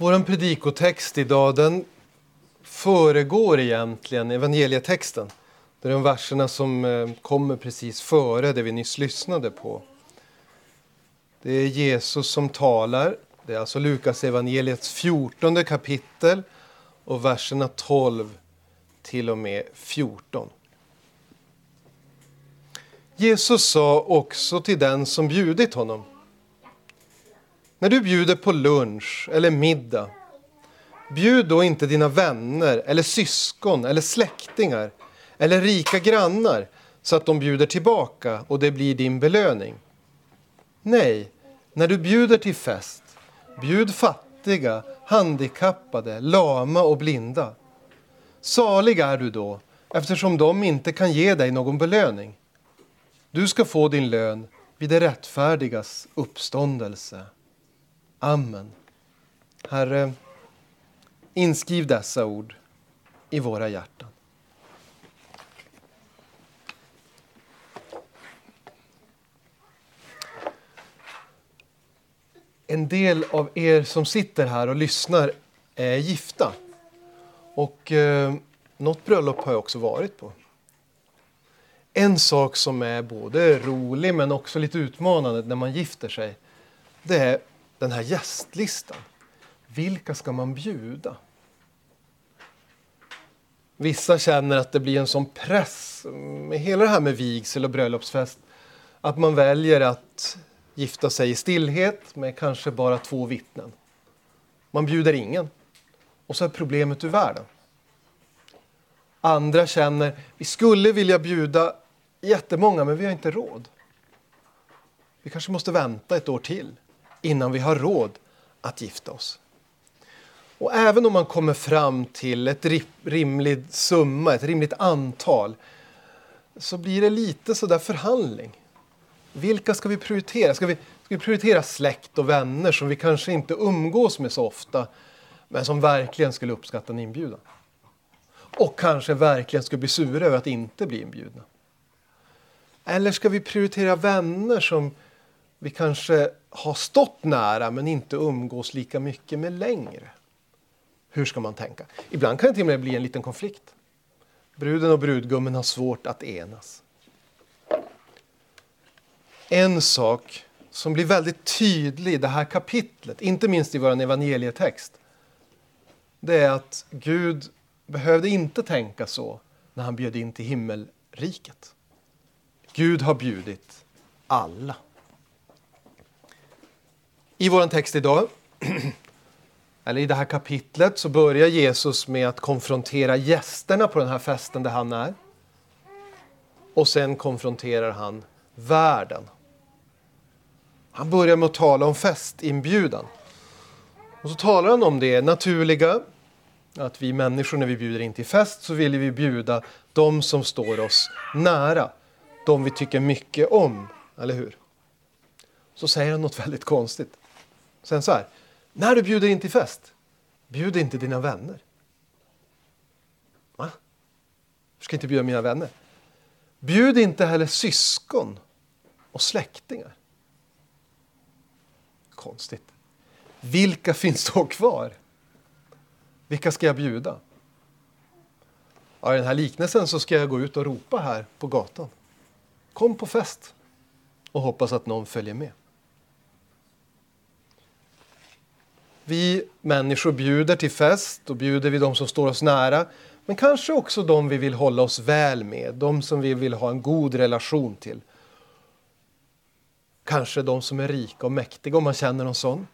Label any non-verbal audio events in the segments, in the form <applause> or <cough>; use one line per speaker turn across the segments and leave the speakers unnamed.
Vår predikotext idag den föregår egentligen evangelietexten. Det är de verserna som eh, kommer precis före det vi nyss lyssnade på. Det är Jesus som talar. Det är alltså Lukas evangeliets 14 kapitel och verserna 12 till och med 14. Jesus sa också till den som bjudit honom. När du bjuder på lunch eller middag, bjud då inte dina vänner eller syskon eller släktingar eller rika grannar så att de bjuder tillbaka och det blir din belöning. Nej, när du bjuder till fest, bjud fattiga, handikappade, lama och blinda. Salig är du då, eftersom de inte kan ge dig någon belöning. Du ska få din lön vid det rättfärdigas uppståndelse. Amen. Herre, inskriv dessa ord i våra hjärtan. En del av er som sitter här och lyssnar är gifta. Och eh, något bröllop har jag också varit på. En sak som är både rolig men också lite utmanande när man gifter sig, det är den här gästlistan. Vilka ska man bjuda? Vissa känner att det blir en sån press med hela det här med vigsel och bröllopsfest att man väljer att gifta sig i stillhet med kanske bara två vittnen. Man bjuder ingen. Och så är problemet ur världen. Andra känner vi skulle vilja bjuda jättemånga men vi har inte råd. Vi kanske måste vänta ett år till innan vi har råd att gifta oss. Och även om man kommer fram till ett rimligt summa, ett rimligt antal så blir det lite sådär förhandling. Vilka ska vi prioritera? Ska vi, ska vi prioritera släkt och vänner som vi kanske inte umgås med så ofta men som verkligen skulle uppskatta en inbjudan? Och kanske verkligen skulle bli sura över att inte bli inbjudna? Eller ska vi prioritera vänner som vi kanske har stått nära men inte umgås lika mycket med längre? Hur ska man tänka? Ibland kan det till och med bli en liten konflikt. Bruden och brudgummen har svårt att enas. En sak som blir väldigt tydlig i det här kapitlet, inte minst i vår evangelietext, det är att Gud behövde inte tänka så när han bjöd in till himmelriket. Gud har bjudit alla. I vår text idag, <clears throat> eller i det här kapitlet, så börjar Jesus med att konfrontera gästerna på den här festen där han är. Och sen konfronterar han världen. Han börjar med att tala om festinbjudan. Och så talar han om det naturliga, att vi människor när vi bjuder in till fest så vill vi bjuda de som står oss nära de vi tycker mycket om, eller hur? Så säger han något väldigt konstigt. Sen så här, när du bjuder in till fest, bjud inte dina vänner. Va? Jag ska inte bjuda mina vänner. Bjud inte heller syskon och släktingar. Konstigt. Vilka finns då kvar? Vilka ska jag bjuda? Ja, I den här liknelsen så ska jag gå ut och ropa här på gatan. Kom på fest och hoppas att någon följer med. Vi människor bjuder till fest och bjuder vi de som står oss nära men kanske också de vi vill hålla oss väl med, de som vi vill ha en god relation till. Kanske de som är rika och mäktiga om man känner någon sån.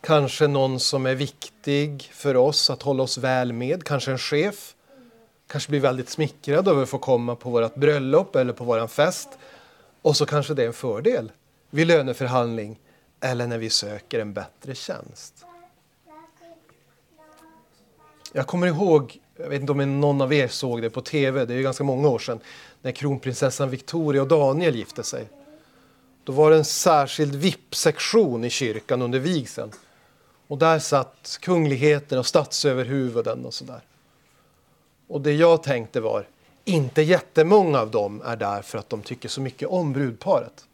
Kanske någon som är viktig för oss att hålla oss väl med, kanske en chef kanske blir väldigt smickrad över att få komma på vårt bröllop eller på vår fest. Och så kanske det är en fördel vid löneförhandling eller när vi söker en bättre tjänst. Jag kommer ihåg, jag vet inte om någon av er såg det på tv, det är ju ganska många år sedan, när kronprinsessan Victoria och Daniel gifte sig. Då var det en särskild VIP-sektion i kyrkan under vigseln. Och där satt kungligheter och statsöverhuvuden och sådär. Och det jag tänkte var, inte jättemånga av dem är där för att de tycker så mycket om brudparet.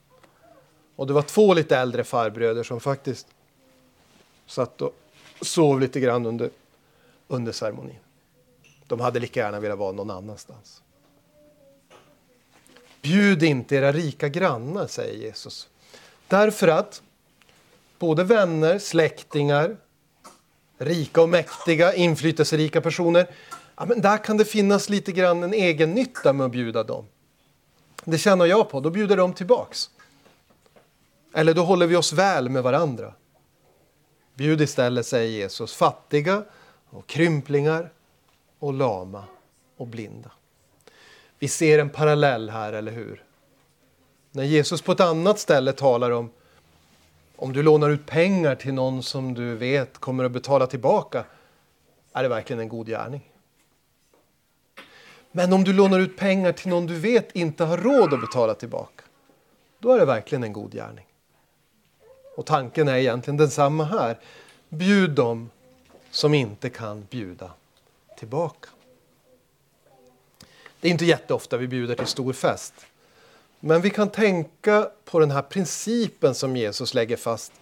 Och det var två lite äldre farbröder som faktiskt satt och sov lite grann under, under ceremonin. De hade lika gärna velat vara någon annanstans. Bjud inte era rika grannar, säger Jesus. Därför att både vänner, släktingar, rika och mäktiga, inflytelserika personer, ja, men där kan det finnas lite grann en egen nytta med att bjuda dem. Det känner jag på, då bjuder de tillbaks. Eller då håller vi oss väl med varandra. Bjud istället, säger Jesus, fattiga och krymplingar och lama och blinda. Vi ser en parallell här, eller hur? När Jesus på ett annat ställe talar om om du lånar ut pengar till någon som du vet kommer att betala tillbaka, är det verkligen en god gärning. Men om du lånar ut pengar till någon du vet inte har råd att betala tillbaka, då är det verkligen en god gärning. Och tanken är egentligen densamma här. Bjud dem som inte kan bjuda tillbaka. Det är inte jätteofta vi bjuder till stor fest. Men vi kan tänka på den här principen som Jesus lägger fast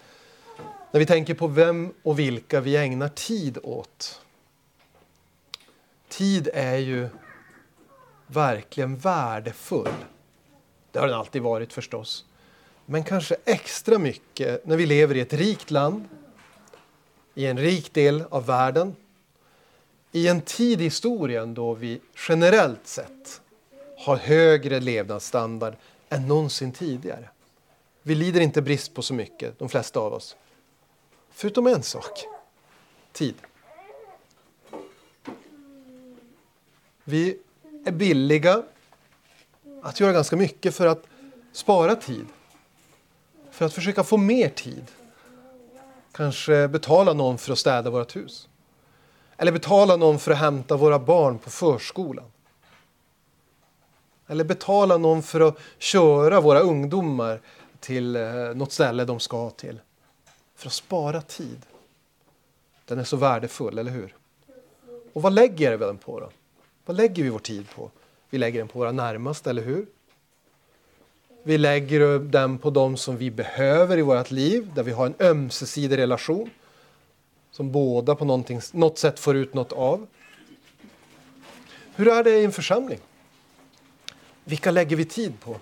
när vi tänker på vem och vilka vi ägnar tid åt. Tid är ju verkligen värdefull. Det har den alltid varit förstås. Men kanske extra mycket när vi lever i ett rikt land, i en rik del av världen, i en tid i historien då vi generellt sett har högre levnadsstandard än någonsin tidigare. Vi lider inte brist på så mycket, de flesta av oss. Förutom en sak. Tid. Vi är billiga att göra ganska mycket för att spara tid. För att försöka få mer tid. Kanske betala någon för att städa vårt hus. Eller betala någon för att hämta våra barn på förskolan. Eller betala någon för att köra våra ungdomar till eh, något ställe de ska till. För att spara tid. Den är så värdefull, eller hur? Och vad lägger vi den på då? Vad lägger vi vår tid på? Vi lägger den på våra närmaste, eller hur? Vi lägger den på dem som vi behöver i vårt liv, där vi har en ömsesidig relation. Som båda på något sätt får ut något av. Hur är det i en församling? Vilka lägger vi tid på?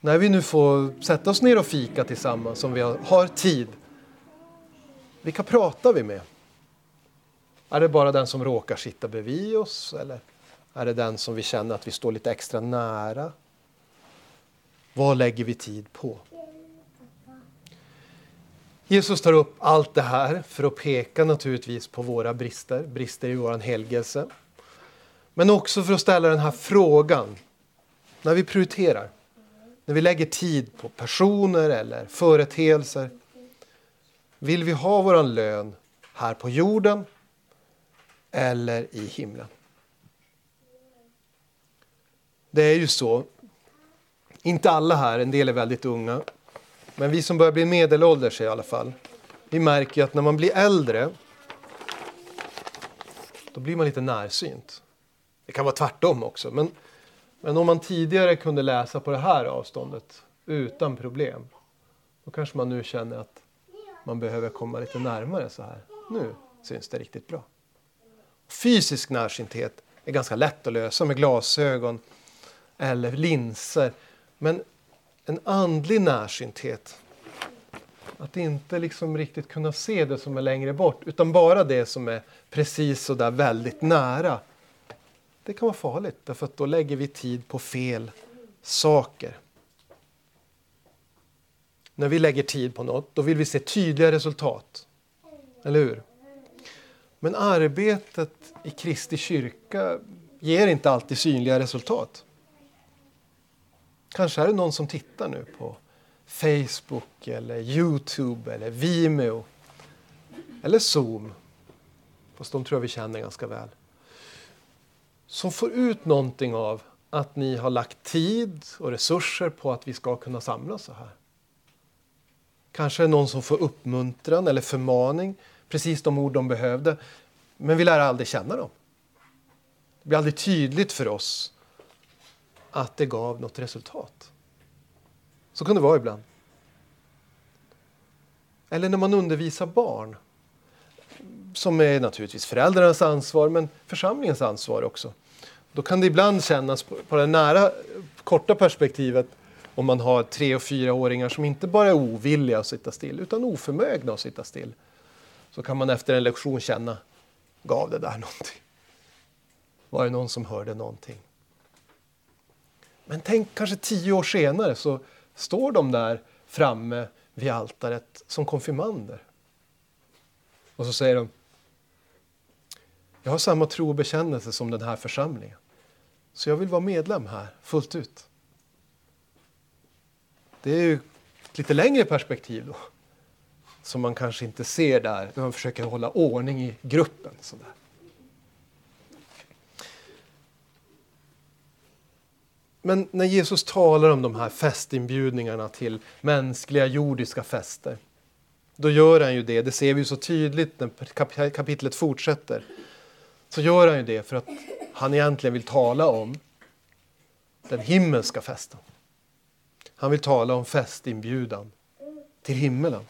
När vi nu får sätta oss ner och fika tillsammans, om vi har tid. Vilka pratar vi med? Är det bara den som råkar sitta bredvid oss? Eller är det den som vi känner att vi står lite extra nära? Vad lägger vi tid på? Jesus tar upp allt det här för att peka naturligtvis på våra brister, brister i vår helgelse. Men också för att ställa den här frågan när vi prioriterar. När vi lägger tid på personer eller företeelser. Vill vi ha vår lön här på jorden eller i himlen? Det är ju så, inte alla här, en del är väldigt unga, men vi som börjar bli medelålders i alla fall, vi märker att när man blir äldre, då blir man lite närsynt. Det kan vara tvärtom också. Men, men om man tidigare kunde läsa på det här avståndet utan problem. Då kanske man nu känner att man behöver komma lite närmare så här. Nu syns det riktigt bra. Fysisk närsynthet är ganska lätt att lösa med glasögon eller linser. Men en andlig närsynthet, att inte liksom riktigt kunna se det som är längre bort utan bara det som är precis så där väldigt nära det kan vara farligt därför att då lägger vi tid på fel saker. När vi lägger tid på något, då vill vi se tydliga resultat. Eller hur? Men arbetet i Kristi kyrka ger inte alltid synliga resultat. Kanske är det någon som tittar nu på Facebook, eller Youtube, eller Vimeo eller Zoom. Fast de tror jag vi känner ganska väl som får ut någonting av att ni har lagt tid och resurser på att vi ska kunna samlas så här. Kanske är det någon som får uppmuntran eller förmaning, precis de ord de behövde, men vi lär aldrig känna dem. Det blir aldrig tydligt för oss att det gav något resultat. Så kan det vara ibland. Eller när man undervisar barn. som är naturligtvis föräldrarnas ansvar men församlingens ansvar också. Då kan det ibland kännas på, på det nära, korta perspektivet om man har tre och fyraåringar som inte bara är ovilliga att sitta still utan oförmögna att sitta still. Så kan man efter en lektion känna, gav det där någonting? Var det någon som hörde någonting? Men tänk kanske tio år senare så står de där framme vid altaret som konfirmander. Och så säger de, jag har samma tro och bekännelse som den här församlingen. Så jag vill vara medlem här fullt ut. Det är ju ett lite längre perspektiv då. Som man kanske inte ser där när man försöker hålla ordning i gruppen. Sådär. Men när Jesus talar om de här festinbjudningarna till mänskliga jordiska fester, då gör han ju det, det ser vi så tydligt när kapitlet fortsätter, så gör han ju det för att han egentligen vill tala om den himmelska festen. Han vill tala om festinbjudan till himmelen.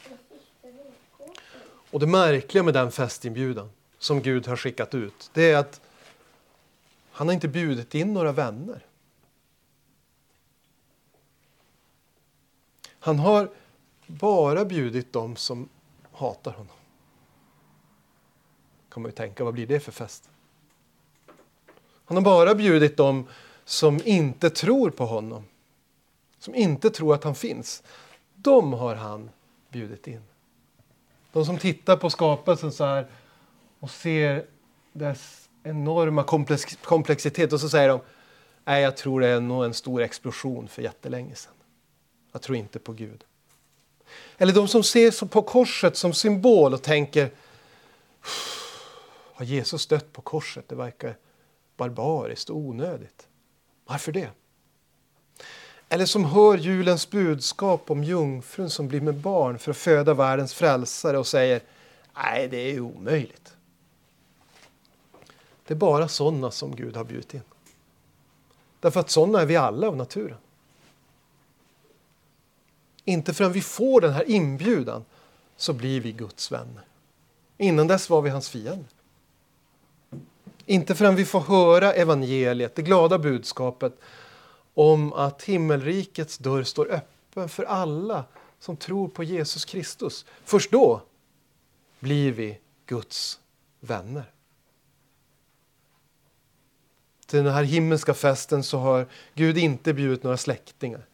Och det märkliga med den festinbjudan som Gud har skickat ut, det är att han har inte bjudit in några vänner. Han har bara bjudit dem som hatar honom. kan man ju tänka, vad blir det för fest? Han har bara bjudit dem som inte tror på honom. Som inte tror att han finns. De har han bjudit in. De som tittar på skapelsen så här och ser dess enorma komplex komplexitet och så säger de Nej, jag tror det är nog en stor explosion för jättelänge sedan. Jag tror inte på Gud. Eller de som ser på korset som symbol och tänker Har Jesus dött på korset? Det verkar barbariskt och onödigt. Varför det? Eller som hör julens budskap om jungfrun som blir med barn för att föda världens frälsare och säger Nej, det är omöjligt. Det är bara sådana som Gud har bjudit in. Därför att sådana är vi alla av naturen. Inte förrän vi får den här inbjudan så blir vi Guds vänner. Innan dess var vi hans fiender. Inte förrän vi får höra evangeliet, det glada budskapet om att himmelrikets dörr står öppen för alla som tror på Jesus Kristus. Först då blir vi Guds vänner. Till den här himmelska festen så har Gud inte bjudit några släktingar.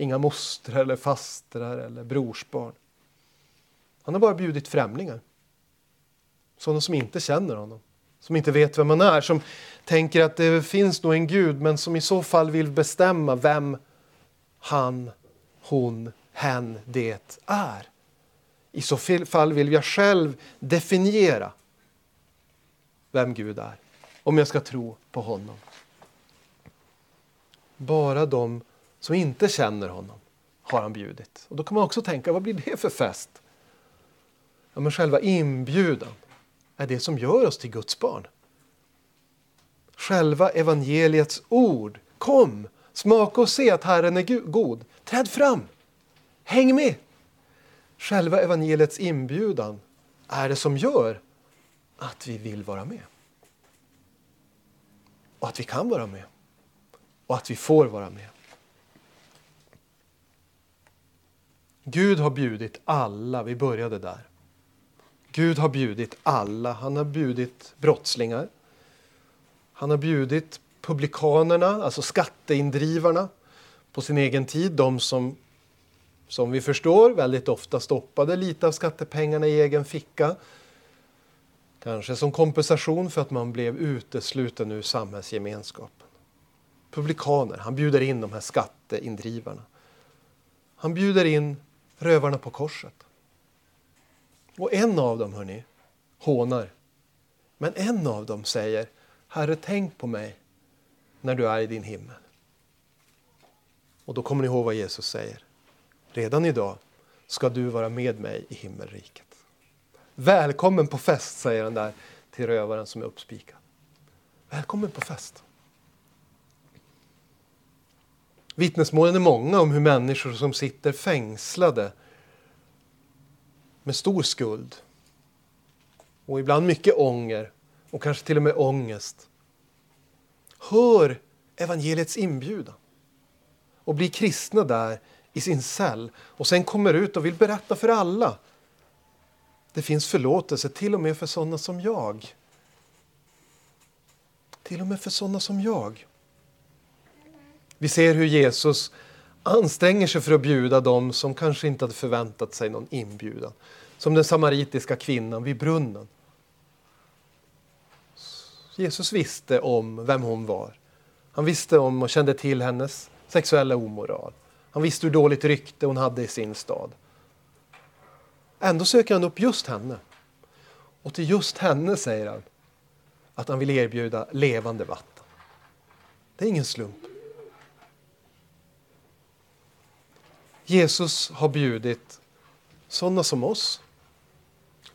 Inga mostrar eller fastrar eller brorsbarn. Han har bara bjudit främlingar. Sådana som inte känner honom. Som inte vet vem han är. Som tänker att det finns nog en Gud men som i så fall vill bestämma vem han, hon, hen, det är. I så fall vill jag själv definiera vem Gud är. Om jag ska tro på honom. Bara de som inte känner honom har han bjudit. Och då kan man också tänka, vad blir det för fest? Ja, men själva inbjudan är det som gör oss till Guds barn. Själva evangeliets ord. Kom, smaka och se att Herren är god. Träd fram, häng med. Själva evangeliets inbjudan är det som gör att vi vill vara med. Och att vi kan vara med. Och att vi får vara med. Gud har bjudit alla, vi började där. Gud har bjudit alla. Han har bjudit brottslingar. Han har bjudit publikanerna, alltså skatteindrivarna på sin egen tid. De som, som vi förstår, väldigt ofta stoppade lite av skattepengarna i egen ficka. Kanske som kompensation för att man blev utesluten ur samhällsgemenskapen. Publikaner, han bjuder in de här skatteindrivarna. Han bjuder in rövarna på korset. Och en av dem, hörni, hånar. Men en av dem säger, Herre tänk på mig när du är i din himmel. Och då kommer ni ihåg vad Jesus säger. Redan idag ska du vara med mig i himmelriket. Välkommen på fest, säger han där till rövaren som är uppspikad. Välkommen på fest. Vittnesmålen är många om hur människor som sitter fängslade med stor skuld och ibland mycket ånger och kanske till och med ångest. Hör evangeliets inbjudan och blir kristna där i sin cell och sen kommer ut och vill berätta för alla. Det finns förlåtelse till och med för sådana som jag. Till och med för sådana som jag. Vi ser hur Jesus anstränger sig för att bjuda dem som kanske inte hade förväntat sig någon inbjudan. Som den samaritiska kvinnan vid brunnen. Jesus visste om vem hon var. Han visste om och kände till hennes sexuella omoral. Han visste hur dåligt rykte hon hade i sin stad. Ändå söker han upp just henne. Och till just henne säger han att han vill erbjuda levande vatten. Det är ingen slump. Jesus har bjudit sådana som oss.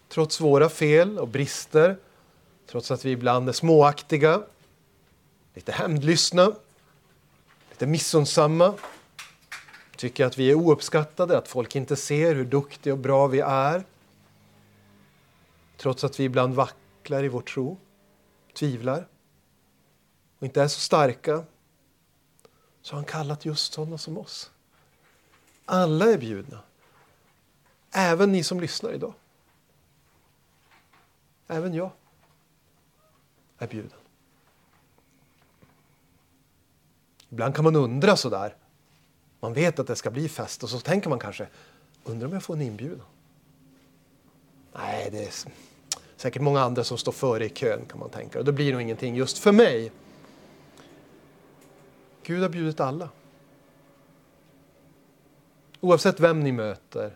Trots våra fel och brister, trots att vi ibland är småaktiga, lite hämndlystna, lite missunnsamma, tycker att vi är ouppskattade, att folk inte ser hur duktiga och bra vi är. Trots att vi ibland vacklar i vår tro, tvivlar och inte är så starka, så har han kallat just sådana som oss. Alla är bjudna. Även ni som lyssnar idag. Även jag är bjuden. Ibland kan man undra sådär. Man vet att det ska bli fest och så tänker man kanske, undrar om jag får en inbjudan? Nej, det är säkert många andra som står före i kön kan man tänka. Och då blir nog ingenting just för mig. Gud har bjudit alla. Oavsett vem ni möter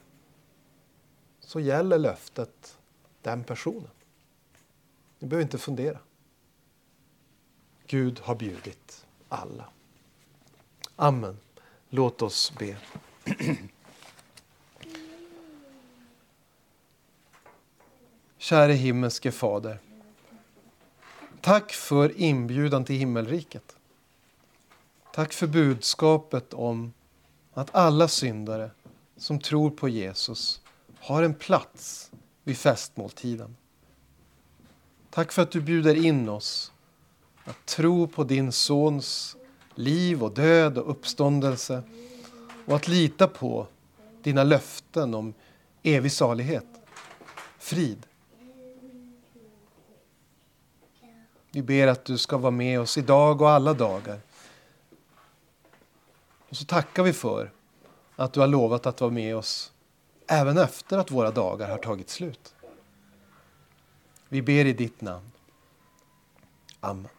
så gäller löftet den personen. Ni behöver inte fundera. Gud har bjudit alla. Amen. Låt oss be. <clears throat> Käre himmelske Fader. Tack för inbjudan till himmelriket. Tack för budskapet om att alla syndare som tror på Jesus har en plats vid festmåltiden. Tack för att du bjuder in oss att tro på din Sons liv och död och uppståndelse och att lita på dina löften om evig salighet, frid. Vi ber att du ska vara med oss idag och alla dagar. Och så tackar vi för att du har lovat att vara med oss även efter att våra dagar har tagit slut. Vi ber i ditt namn. Amen.